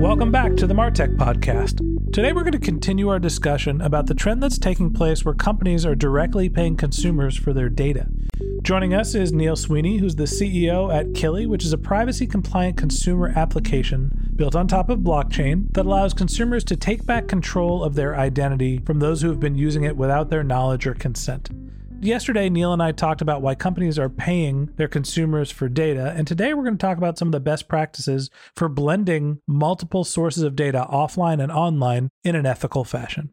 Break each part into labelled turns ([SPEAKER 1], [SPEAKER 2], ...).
[SPEAKER 1] Welcome back to the Martech Podcast. Today, we're going to continue our discussion about the trend that's taking place where companies are directly paying consumers for their data. Joining us is Neil Sweeney, who's the CEO at Killi, which is a privacy compliant consumer application built on top of blockchain that allows consumers to take back control of their identity from those who have been using it without their knowledge or consent. Yesterday, Neil and I talked about why companies are paying their consumers for data, and today we're going to talk about some of the best practices for blending multiple sources of data offline and online in an ethical fashion.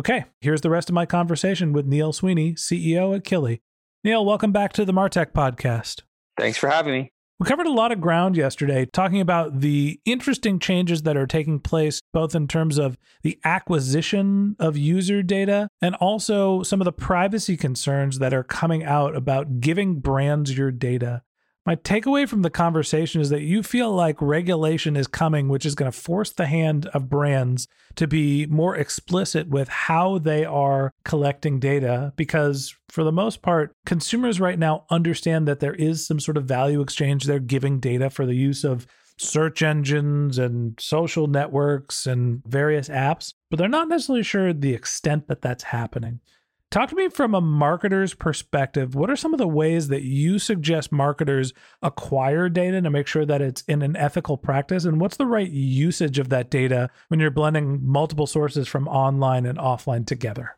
[SPEAKER 1] Okay, here's the rest of my conversation with Neil Sweeney, CEO at Killi. Neil, welcome back to the Martech podcast.
[SPEAKER 2] Thanks for having me.
[SPEAKER 1] We covered a lot of ground yesterday talking about the interesting changes that are taking place, both in terms of the acquisition of user data and also some of the privacy concerns that are coming out about giving brands your data. My takeaway from the conversation is that you feel like regulation is coming, which is going to force the hand of brands to be more explicit with how they are collecting data. Because for the most part, consumers right now understand that there is some sort of value exchange. They're giving data for the use of search engines and social networks and various apps, but they're not necessarily sure the extent that that's happening. Talk to me from a marketer's perspective. What are some of the ways that you suggest marketers acquire data to make sure that it's in an ethical practice? And what's the right usage of that data when you're blending multiple sources from online and offline together?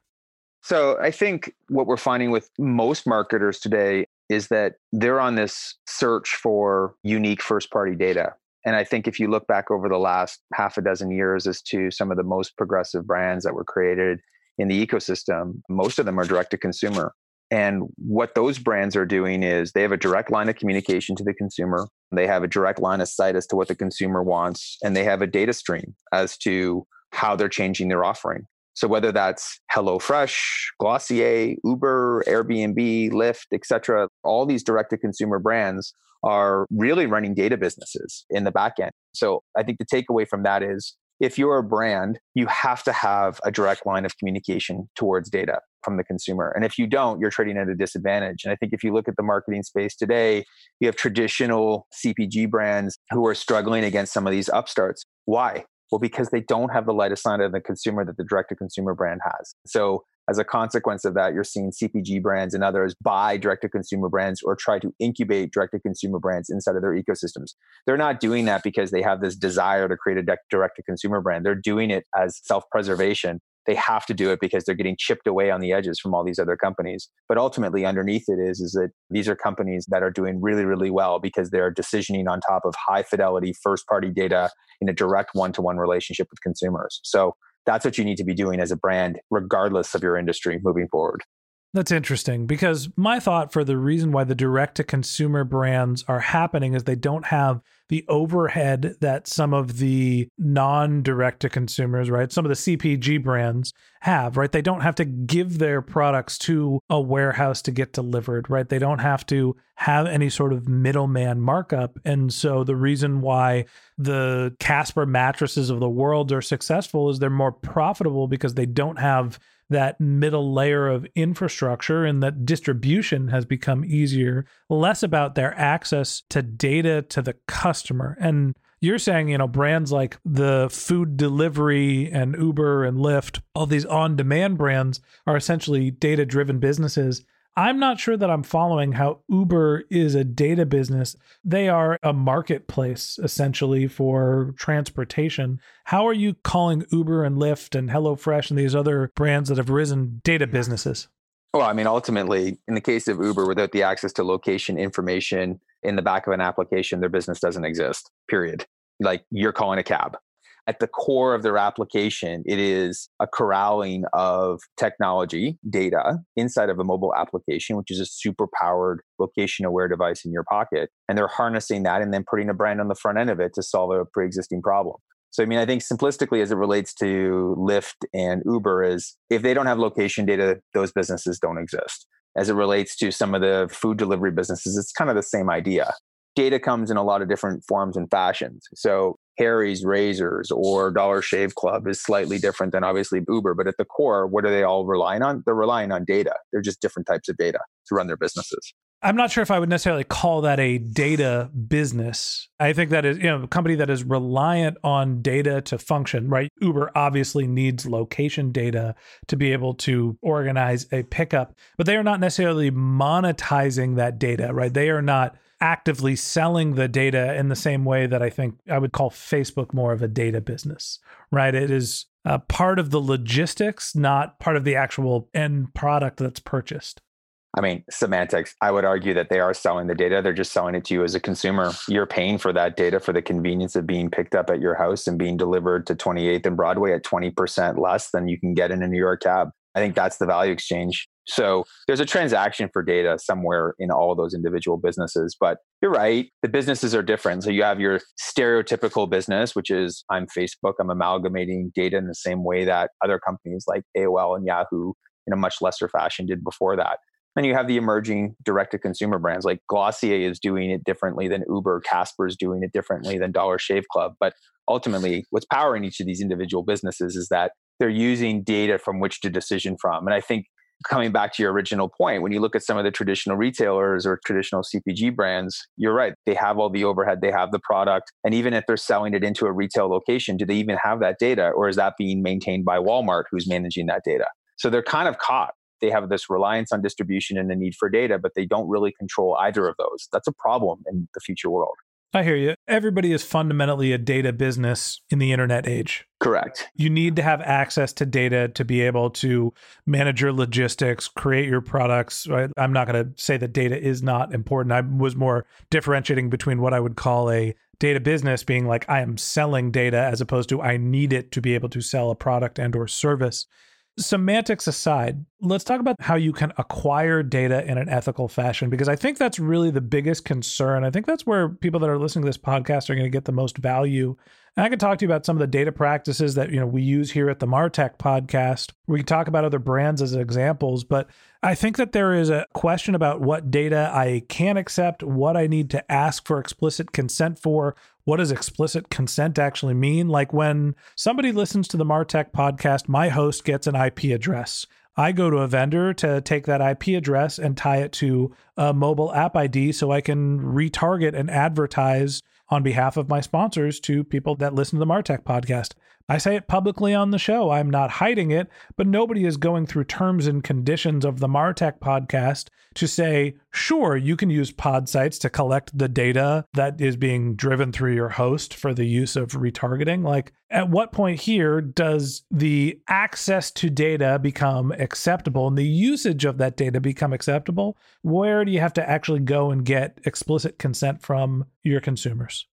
[SPEAKER 2] So, I think what we're finding with most marketers today is that they're on this search for unique first party data. And I think if you look back over the last half a dozen years as to some of the most progressive brands that were created in the ecosystem, most of them are direct to consumer. And what those brands are doing is they have a direct line of communication to the consumer. They have a direct line of sight as to what the consumer wants, and they have a data stream as to how they're changing their offering. So whether that's HelloFresh, Glossier, Uber, Airbnb, Lyft, etc., all these direct to consumer brands are really running data businesses in the back end. So I think the takeaway from that is if you're a brand, you have to have a direct line of communication towards data from the consumer. And if you don't, you're trading at a disadvantage. And I think if you look at the marketing space today, you have traditional CPG brands who are struggling against some of these upstarts. Why? Well, because they don't have the light of sight of the consumer that the direct to consumer brand has. So as a consequence of that, you're seeing CPG brands and others buy direct to consumer brands or try to incubate direct to consumer brands inside of their ecosystems. They're not doing that because they have this desire to create a direct to consumer brand. They're doing it as self preservation. They have to do it because they're getting chipped away on the edges from all these other companies. But ultimately, underneath it is, is that these are companies that are doing really, really well because they're decisioning on top of high fidelity first party data in a direct one to one relationship with consumers. So that's what you need to be doing as a brand, regardless of your industry moving forward.
[SPEAKER 1] That's interesting because my thought for the reason why the direct to consumer brands are happening is they don't have the overhead that some of the non direct to consumers, right? Some of the CPG brands have, right? They don't have to give their products to a warehouse to get delivered, right? They don't have to have any sort of middleman markup. And so the reason why the Casper mattresses of the world are successful is they're more profitable because they don't have that middle layer of infrastructure and that distribution has become easier, less about their access to data to the customer. And you're saying, you know, brands like the food delivery and Uber and Lyft, all these on demand brands are essentially data driven businesses. I'm not sure that I'm following how Uber is a data business. They are a marketplace essentially for transportation. How are you calling Uber and Lyft and HelloFresh and these other brands that have risen data businesses?
[SPEAKER 2] Well, I mean, ultimately, in the case of Uber, without the access to location information in the back of an application, their business doesn't exist, period. Like you're calling a cab at the core of their application, it is a corralling of technology data inside of a mobile application, which is a super powered location aware device in your pocket. And they're harnessing that and then putting a brand on the front end of it to solve a pre existing problem. So, I mean, I think simplistically, as it relates to Lyft and Uber, is if they don't have location data, those businesses don't exist. As it relates to some of the food delivery businesses, it's kind of the same idea data comes in a lot of different forms and fashions. So Harry's Razors or Dollar Shave Club is slightly different than obviously Uber, but at the core, what are they all relying on? They're relying on data. They're just different types of data to run their businesses.
[SPEAKER 1] I'm not sure if I would necessarily call that a data business. I think that is, you know, a company that is reliant on data to function, right? Uber obviously needs location data to be able to organize a pickup, but they are not necessarily monetizing that data, right? They are not actively selling the data in the same way that I think I would call Facebook more of a data business, right? It is a part of the logistics, not part of the actual end product that's purchased.
[SPEAKER 2] I mean, semantics. I would argue that they are selling the data. They're just selling it to you as a consumer. You're paying for that data for the convenience of being picked up at your house and being delivered to 28th and Broadway at 20% less than you can get in a New York cab. I think that's the value exchange. So there's a transaction for data somewhere in all those individual businesses. But you're right, the businesses are different. So you have your stereotypical business, which is I'm Facebook, I'm amalgamating data in the same way that other companies like AOL and Yahoo in a much lesser fashion did before that. Then you have the emerging direct to consumer brands like Glossier is doing it differently than Uber, Casper is doing it differently than Dollar Shave Club. But ultimately, what's powering each of these individual businesses is that they're using data from which to decision from. And I think coming back to your original point, when you look at some of the traditional retailers or traditional CPG brands, you're right. They have all the overhead, they have the product. And even if they're selling it into a retail location, do they even have that data? Or is that being maintained by Walmart, who's managing that data? So they're kind of caught. They have this reliance on distribution and the need for data, but they don't really control either of those. That's a problem in the future world.
[SPEAKER 1] I hear you. Everybody is fundamentally a data business in the internet age.
[SPEAKER 2] Correct.
[SPEAKER 1] You need to have access to data to be able to manage your logistics, create your products. Right? I'm not going to say that data is not important. I was more differentiating between what I would call a data business being like I am selling data as opposed to I need it to be able to sell a product and or service. Semantics aside, let's talk about how you can acquire data in an ethical fashion because I think that's really the biggest concern. I think that's where people that are listening to this podcast are going to get the most value. And I can talk to you about some of the data practices that you know we use here at the Martech podcast. We can talk about other brands as examples, but I think that there is a question about what data I can accept, what I need to ask for explicit consent for, what does explicit consent actually mean? Like when somebody listens to the Martech podcast, my host gets an IP address. I go to a vendor to take that IP address and tie it to a mobile app ID so I can retarget and advertise on behalf of my sponsors to people that listen to the Martech podcast. I say it publicly on the show. I'm not hiding it, but nobody is going through terms and conditions of the Martech podcast to say, sure, you can use Podsights to collect the data that is being driven through your host for the use of retargeting. Like, at what point here does the access to data become acceptable and the usage of that data become acceptable? Where do you have to actually go and get explicit consent from your consumers?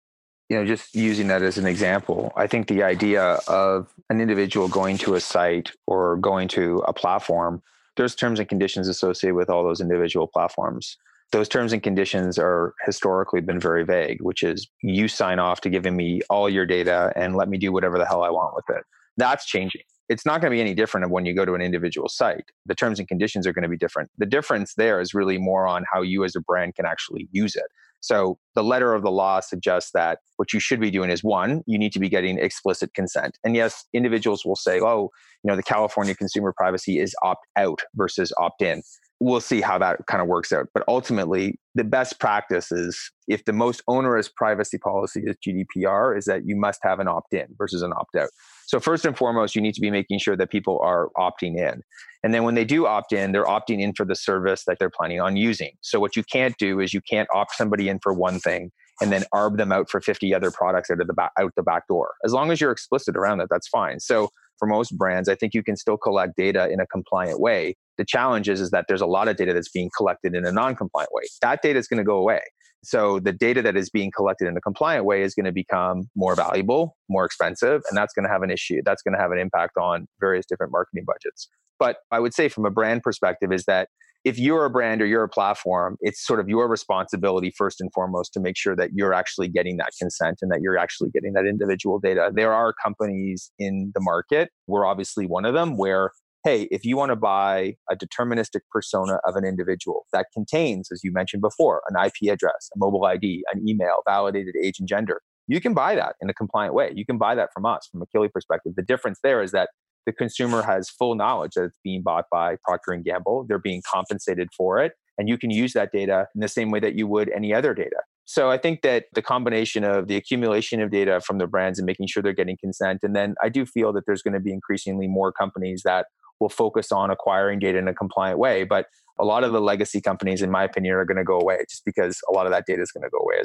[SPEAKER 2] You know, just using that as an example, I think the idea of an individual going to a site or going to a platform, there's terms and conditions associated with all those individual platforms. Those terms and conditions are historically been very vague, which is you sign off to giving me all your data and let me do whatever the hell I want with it. That's changing. It's not going to be any different of when you go to an individual site. The terms and conditions are going to be different. The difference there is really more on how you as a brand can actually use it So the letter of the law suggests that what you should be doing is one, you need to be getting explicit consent. And yes, individuals will say, oh, you know, the California consumer privacy is opt out versus opt in. We'll see how that kind of works out. But ultimately, the best practice is if the most onerous privacy policy is GDPR, is that you must have an opt in versus an opt out. So, first and foremost, you need to be making sure that people are opting in. And then when they do opt in, they're opting in for the service that they're planning on using. So, what you can't do is you can't opt somebody in for one thing and then arb them out for 50 other products out of the back, out the back door. As long as you're explicit around that, that's fine. So, for most brands, I think you can still collect data in a compliant way. The challenge is, is that there's a lot of data that's being collected in a non-compliant way. That data is going to go away. So the data that is being collected in a compliant way is going to become more valuable, more expensive, and that's going to have an issue. That's going to have an impact on various different marketing budgets. But I would say from a brand perspective is that if you're a brand or you're a platform, it's sort of your responsibility first and foremost to make sure that you're actually getting that consent and that you're actually getting that individual data. There are companies in the market, we're obviously one of them, where hey, if you want to buy a deterministic persona of an individual that contains, as you mentioned before, an IP address, a mobile ID, an email, validated age and gender, you can buy that in a compliant way. You can buy that from us, from a Killi perspective. The difference there is that the consumer has full knowledge that it's being bought by Procter and Gamble. They're being compensated for it, and you can use that data in the same way that you would any other data. So I think that the combination of the accumulation of data from the brands and making sure they're getting consent, and then I do feel that there's going to be increasingly more companies that will focus on acquiring data in a compliant way. But a lot of the legacy companies, in my opinion, are going to go away just because a lot of that data is going to go away.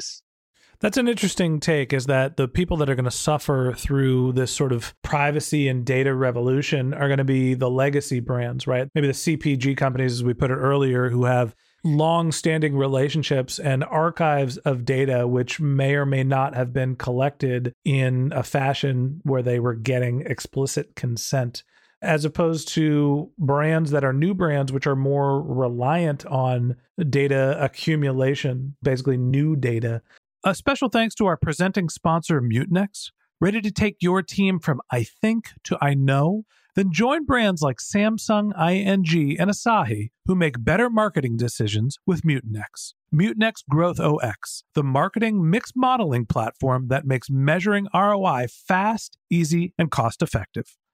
[SPEAKER 1] That's an interesting take is that the people that are going to suffer through this sort of privacy and data revolution are going to be the legacy brands, right? Maybe the CPG companies, as we put it earlier, who have long standing relationships and archives of data, which may or may not have been collected in a fashion where they were getting explicit consent as opposed to brands that are new brands, which are more reliant on data accumulation, basically new data. A special thanks to our presenting sponsor, Mutinex. Ready to take your team from I think to I know? Then join brands like Samsung, ING, and Asahi who make better marketing decisions with Mutinex. Mutinex GrowthOS, the marketing mix modeling platform that makes measuring ROI fast, easy, and cost effective.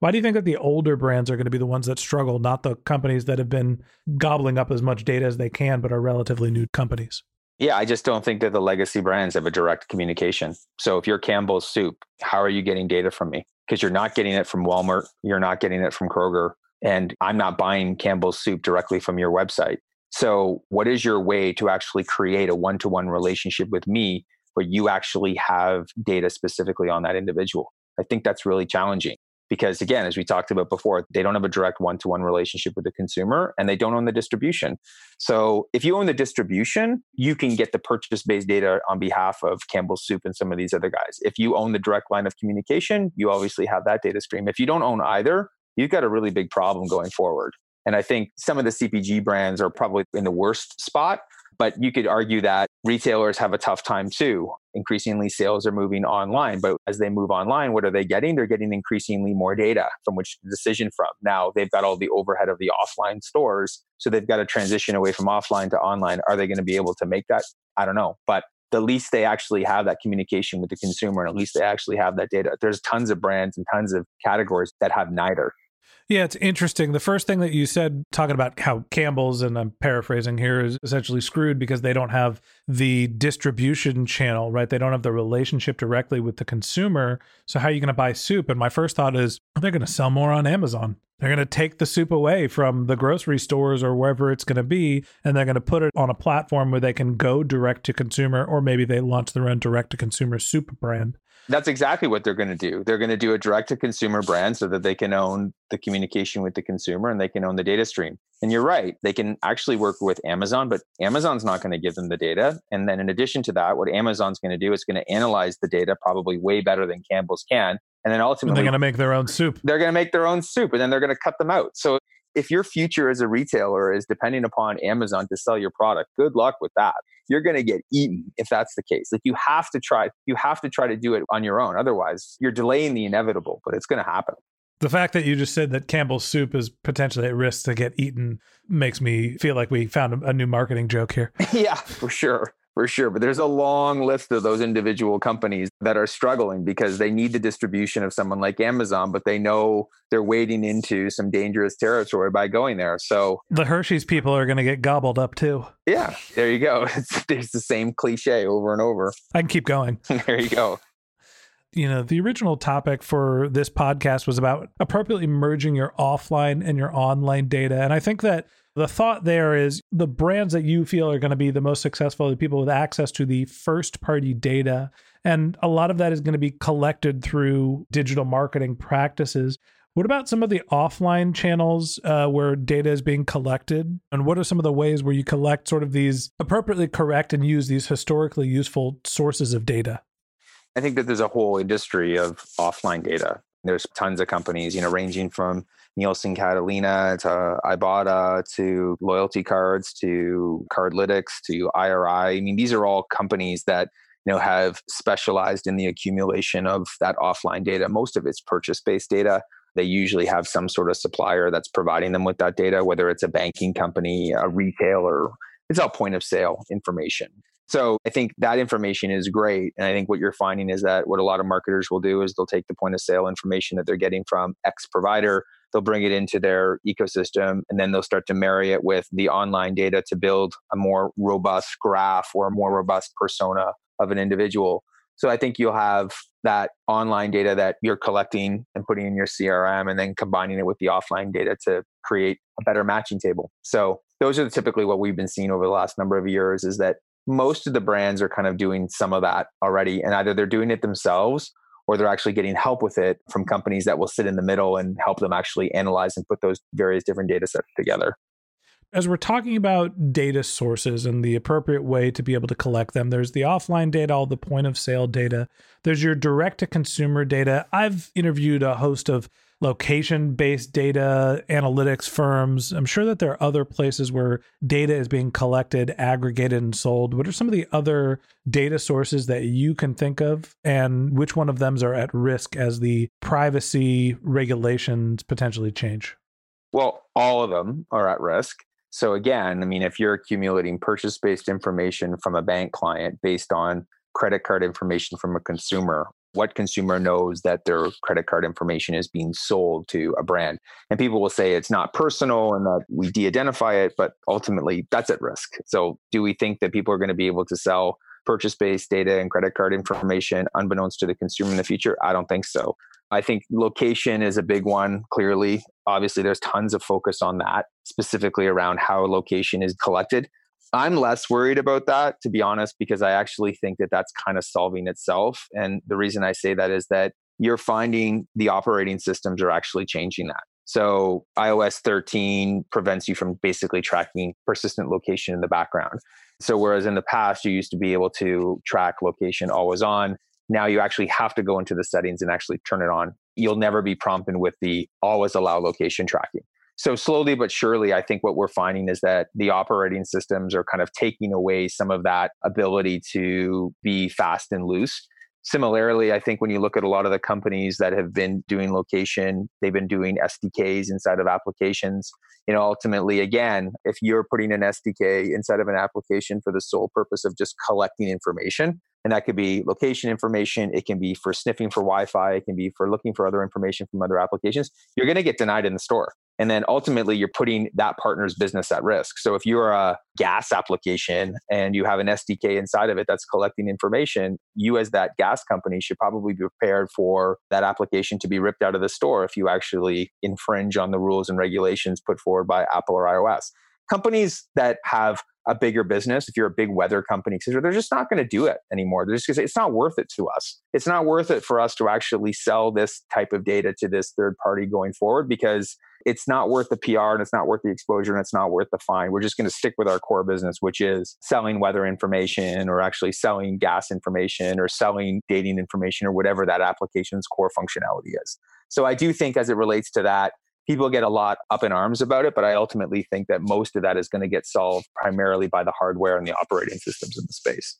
[SPEAKER 1] Why do you think that the older brands are going to be the ones that struggle, not the companies that have been gobbling up as much data as they can, but are relatively new companies?
[SPEAKER 2] Yeah, I just don't think that the legacy brands have a direct communication. So if you're Campbell's Soup, how are you getting data from me? Because you're not getting it from Walmart, you're not getting it from Kroger, and I'm not buying Campbell's Soup directly from your website. So, what is your way to actually create a one to one relationship with me where you actually have data specifically on that individual? I think that's really challenging because again as we talked about before they don't have a direct one-to-one relationship with the consumer and they don't own the distribution. So if you own the distribution you can get the purchase-based data on behalf of campbell's soup and some of these other guys. If you own the direct line of communication you obviously have that data stream. If you don't own either you've got a really big problem going forward. And i think some of the cpg brands are probably in the worst spot But you could argue that retailers have a tough time too. Increasingly, sales are moving online. But as they move online, what are they getting? They're getting increasingly more data from which to decision from. Now they've got all the overhead of the offline stores. So they've got to transition away from offline to online. Are they going to be able to make that? I don't know. But the least they actually have that communication with the consumer and at least they actually have that data. There's tons of brands and tons of categories that have neither.
[SPEAKER 1] Yeah, it's interesting. The first thing that you said, talking about how Campbell's, and I'm paraphrasing here, is essentially screwed because they don't have the distribution channel, right? They don't have the relationship directly with the consumer. So, how are you going to buy soup? And my first thought is, oh, they're going to sell more on Amazon. They're going to take the soup away from the grocery stores or wherever it's going to be, and they're going to put it on a platform where they can go direct to consumer, or maybe they launch their own direct to consumer soup brand.
[SPEAKER 2] That's exactly what they're going to do. They're going to do a direct to consumer brand so that they can own the communication with the consumer and they can own the data stream. And you're right, they can actually work with Amazon, but Amazon's not going to give them the data. And then in addition to that, what Amazon's going to do is going to analyze the data probably way better than Campbell's can. And then ultimately,
[SPEAKER 1] and they're going to make their own soup.
[SPEAKER 2] They're going to make their own soup and then they're going to cut them out. So if your future as a retailer is depending upon Amazon to sell your product, good luck with that. You're going to get eaten if that's the case. Like you have to try, you have to try to do it on your own. Otherwise, you're delaying the inevitable, but it's going to happen.
[SPEAKER 1] The fact that you just said that Campbell's soup is potentially at risk to get eaten makes me feel like we found a new marketing joke here.
[SPEAKER 2] yeah, for sure for sure. But there's a long list of those individual companies that are struggling because they need the distribution of someone like Amazon, but they know they're wading into some dangerous territory by going there. So
[SPEAKER 1] the Hershey's people are going to get gobbled up too.
[SPEAKER 2] Yeah, there you go. It's, it's the same cliche over and over.
[SPEAKER 1] I can keep going.
[SPEAKER 2] there you go
[SPEAKER 1] you know, the original topic for this podcast was about appropriately merging your offline and your online data. And I think that the thought there is the brands that you feel are going to be the most successful, the people with access to the first party data. And a lot of that is going to be collected through digital marketing practices. What about some of the offline channels uh, where data is being collected? And what are some of the ways where you collect sort of these appropriately correct and use these historically useful sources of data?
[SPEAKER 2] I think that there's a whole industry of offline data. There's tons of companies, you know, ranging from Nielsen Catalina to Ibotta to loyalty cards to Cardlytics to IRI. I mean, these are all companies that you know have specialized in the accumulation of that offline data. Most of it's purchase-based data. They usually have some sort of supplier that's providing them with that data, whether it's a banking company, a retailer. It's all point of sale information. So I think that information is great. And I think what you're finding is that what a lot of marketers will do is they'll take the point of sale information that they're getting from X provider, they'll bring it into their ecosystem, and then they'll start to marry it with the online data to build a more robust graph or a more robust persona of an individual. So I think you'll have that online data that you're collecting and putting in your CRM and then combining it with the offline data to create a better matching table. So those are typically what we've been seeing over the last number of years is that most of the brands are kind of doing some of that already and either they're doing it themselves or they're actually getting help with it from companies that will sit in the middle and help them actually analyze and put those various different data sets together
[SPEAKER 1] as we're talking about data sources and the appropriate way to be able to collect them, there's the offline data, all the point of sale data. There's your direct to consumer data. I've interviewed a host of location based data analytics firms. I'm sure that there are other places where data is being collected, aggregated, and sold. What are some of the other data sources that you can think of, and which one of them are at risk as the privacy regulations potentially change?
[SPEAKER 2] Well, all of them are at risk. So, again, I mean, if you're accumulating purchase based information from a bank client based on credit card information from a consumer what consumer knows that their credit card information is being sold to a brand. And people will say it's not personal and that we de identify it, but ultimately that's at risk. So, do we think that people are going to be able to sell purchase based data and credit card information unbeknownst to the consumer in the future? I don't think so. I think location is a big one, clearly. Obviously, there's tons of focus on that, specifically around how location is collected. I'm less worried about that, to be honest, because I actually think that that's kind of solving itself. And the reason I say that is that you're finding the operating systems are actually changing that. So iOS 13 prevents you from basically tracking persistent location in the background. So whereas in the past you used to be able to track location always on, now you actually have to go into the settings and actually turn it on. You'll never be prompted with the always allow location tracking. So slowly but surely, I think what we're finding is that the operating systems are kind of taking away some of that ability to be fast and loose. Similarly, I think when you look at a lot of the companies that have been doing location, they've been doing SDKs inside of applications. You know, ultimately, again, if you're putting an SDK inside of an application for the sole purpose of just collecting information, and that could be location information, it can be for sniffing for Wi Fi, it can be for looking for other information from other applications, you're going to get denied in the store. And then ultimately, you're putting that partner's business at risk. So if you're a gas application and you have an SDK inside of it that's collecting information, you as that gas company should probably be prepared for that application to be ripped out of the store if you actually infringe on the rules and regulations put forward by Apple or iOS. Companies that have a bigger business, if you're a big weather company, they're just not going to do it anymore. They're just going to say it's not worth it to us. It's not worth it for us to actually sell this type of data to this third party going forward because it's not worth the PR and it's not worth the exposure and it's not worth the fine. We're just going to stick with our core business, which is selling weather information or actually selling gas information or selling dating information or whatever that application's core functionality is. So I do think as it relates to that, people get a lot up in arms about it, but I ultimately think that most of that is going to get solved primarily by the hardware and the operating systems in the space.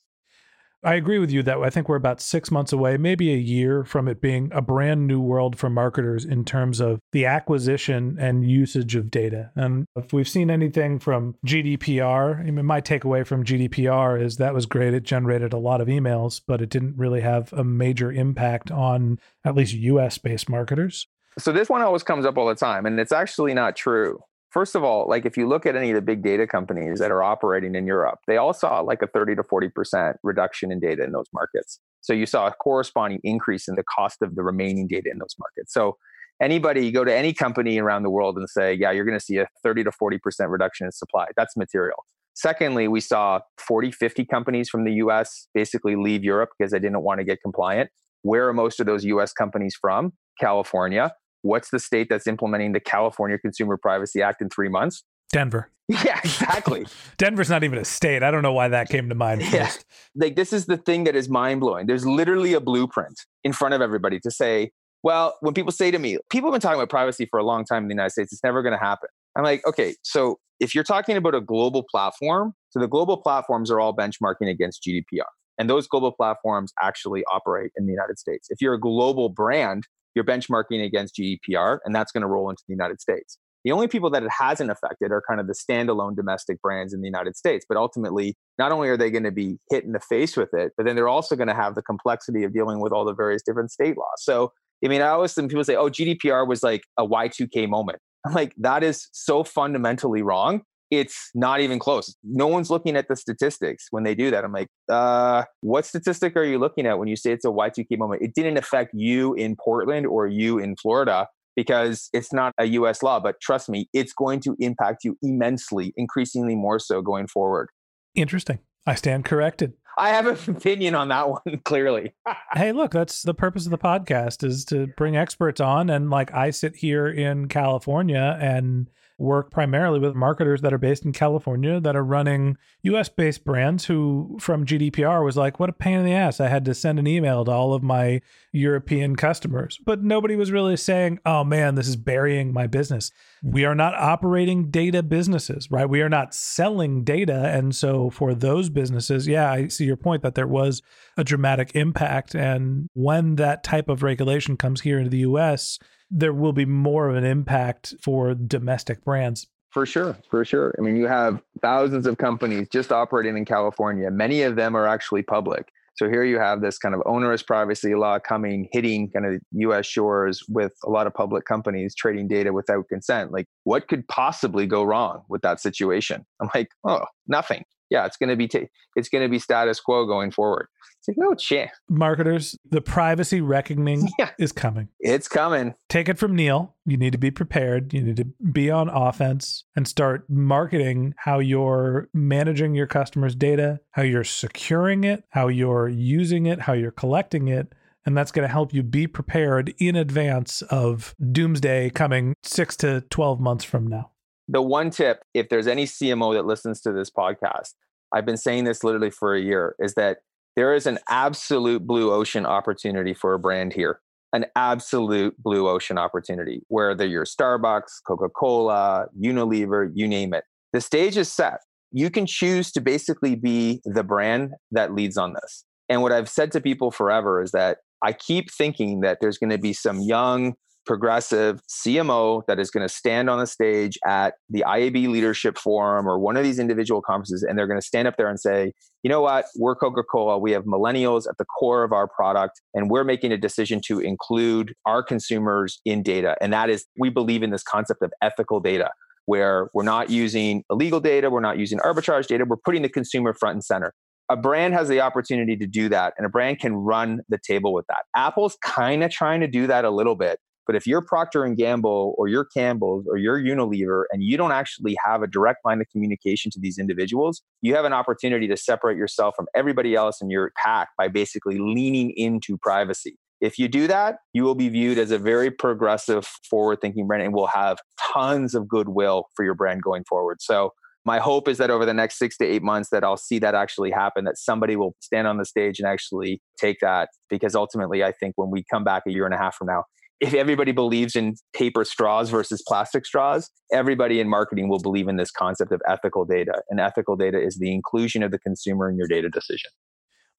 [SPEAKER 1] I agree with you that I think we're about six months away, maybe a year from it being a brand new world for marketers in terms of the acquisition and usage of data. And if we've seen anything from GDPR, I mean, my takeaway from GDPR is that was great. It generated a lot of emails, but it didn't really have a major impact on at least US based marketers.
[SPEAKER 2] So this one always comes up all the time, and it's actually not true. First of all, like if you look at any of the big data companies that are operating in Europe, they all saw like a 30 to 40% reduction in data in those markets. So you saw a corresponding increase in the cost of the remaining data in those markets. So anybody go to any company around the world and say, yeah, you're going to see a 30 to 40% reduction in supply. That's material. Secondly, we saw 40, 50 companies from the US basically leave Europe because they didn't want to get compliant. Where are most of those US companies from? California. What's the state that's implementing the California Consumer Privacy Act in three months?
[SPEAKER 1] Denver.
[SPEAKER 2] Yeah, exactly.
[SPEAKER 1] Denver's not even a state. I don't know why that came to mind. First. Yeah.
[SPEAKER 2] Like this is the thing that is mind blowing. There's literally a blueprint in front of everybody to say, well, when people say to me, people have been talking about privacy for a long time in the United States, it's never going to happen. I'm like, okay, so if you're talking about a global platform, so the global platforms are all benchmarking against GDPR. And those global platforms actually operate in the United States. If you're a global brand, you're benchmarking against GDPR, and that's going to roll into the United States. The only people that it hasn't affected are kind of the standalone domestic brands in the United States. But ultimately, not only are they going to be hit in the face with it, but then they're also going to have the complexity of dealing with all the various different state laws. So, I mean, I always think people say, oh, GDPR was like a Y2K moment. I'm like, that is so fundamentally wrong it's not even close. No one's looking at the statistics when they do that. I'm like, uh, what statistic are you looking at when you say it's a Y2K moment? It didn't affect you in Portland or you in Florida because it's not a US law, but trust me, it's going to impact you immensely, increasingly more so going forward.
[SPEAKER 1] Interesting. I stand corrected.
[SPEAKER 2] I have an opinion on that one, clearly.
[SPEAKER 1] hey, look, that's the purpose of the podcast is to bring experts on. And like I sit here in California and work primarily with marketers that are based in California that are running US based brands who, from GDPR, was like, what a pain in the ass. I had to send an email to all of my European customers. But nobody was really saying, oh man, this is burying my business. We are not operating data businesses, right? We are not selling data. And so for those businesses, yeah, I see your point that there was a dramatic impact. And when that type of regulation comes here into the US, there will be more of an impact for domestic brands.
[SPEAKER 2] For sure, for sure. I mean, you have thousands of companies just operating in California. Many of them are actually public. So here you have this kind of onerous privacy law coming, hitting kind of US shores with a lot of public companies trading data without consent. Like, what could possibly go wrong with that situation? I'm like, oh, nothing yeah, it's going to be t- it's going to be status quo going forward. It's like no chance.
[SPEAKER 1] Marketers, the privacy reckoning yeah. is coming.
[SPEAKER 2] It's coming.
[SPEAKER 1] Take it from Neil. You need to be prepared. You need to be on offense and start marketing how you're managing your customers' data, how you're securing it, how you're using it, how you're collecting it. And that's going to help you be prepared in advance of doomsday coming six to 12 months from now
[SPEAKER 2] the one tip, if there's any CMO that listens to this podcast, I've been saying this literally for a year, is that there is an absolute blue ocean opportunity for a brand here. an absolute blue ocean opportunity, whether you're Starbucks, Coca Cola, Unilever, you name it. The stage is set. You can choose to basically be the brand that leads on this. And what I've said to people forever is that I keep thinking that there's going to be some young, progressive CMO that is going to stand on the stage at the IAB Leadership Forum or one of these individual conferences, and they're going to stand up there and say, you know what, we're Coca Cola. We have millennials at the core of our product, and we're making a decision to include our consumers in data. And that is, we believe in this concept of ethical data. Where we're not using illegal data, we're not using arbitrage data, we're putting the consumer front and center a brand has the opportunity to do that and a brand can run the table with that apple's kind of trying to do that a little bit but if you're Procter and Gamble or you're Campbell's or you're Unilever and you don't actually have a direct line of communication to these individuals, you have an opportunity to separate yourself from everybody else in your pack by basically leaning into privacy. If you do that, you will be viewed as a very progressive, forward thinking brand and will have tons of goodwill for your brand going forward. So, my hope is that over the next six to eight months that i'll see that actually happen that somebody will stand on the stage and actually take that because ultimately i think when we come back a year and a half from now if everybody believes in paper straws versus plastic straws, everybody in marketing will believe in this concept of ethical data. And ethical data is the inclusion of the consumer in your data decision.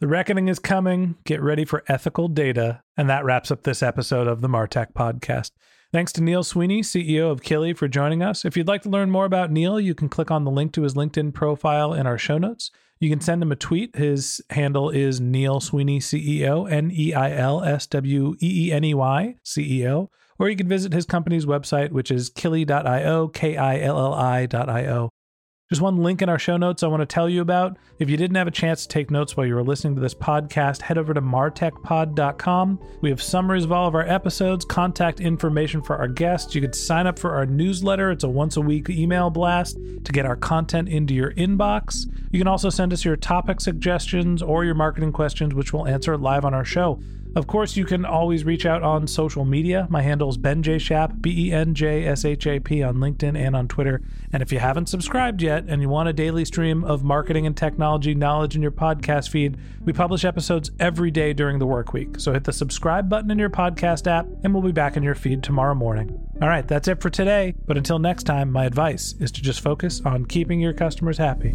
[SPEAKER 1] The reckoning is coming. Get ready for ethical data. And that wraps up this episode of the Martech podcast. Thanks to Neil Sweeney, CEO of Killi, for joining us. If you'd like to learn more about Neil, you can click on the link to his LinkedIn profile in our show notes. You can send him a tweet. His handle is Neil Sweeney CEO, N E I L S W E E N E Y CEO. Or you can visit his company's website, which is killi.io, K I L L I.io. Just one link in our show notes I want to tell you about. If you didn't have a chance to take notes while you were listening to this podcast, head over to martechpod.com. We have summaries of all of our episodes, contact information for our guests. You could sign up for our newsletter. It's a once a week email blast to get our content into your inbox. You can also send us your topic suggestions or your marketing questions, which we'll answer live on our show. Of course, you can always reach out on social media. My handle is Ben J. Shap, B E N J S H A P on LinkedIn and on Twitter. And if you haven't subscribed yet and you want a daily stream of marketing and technology knowledge in your podcast feed, we publish episodes every day during the work week. So hit the subscribe button in your podcast app, and we'll be back in your feed tomorrow morning. All right, that's it for today. But until next time, my advice is to just focus on keeping your customers happy.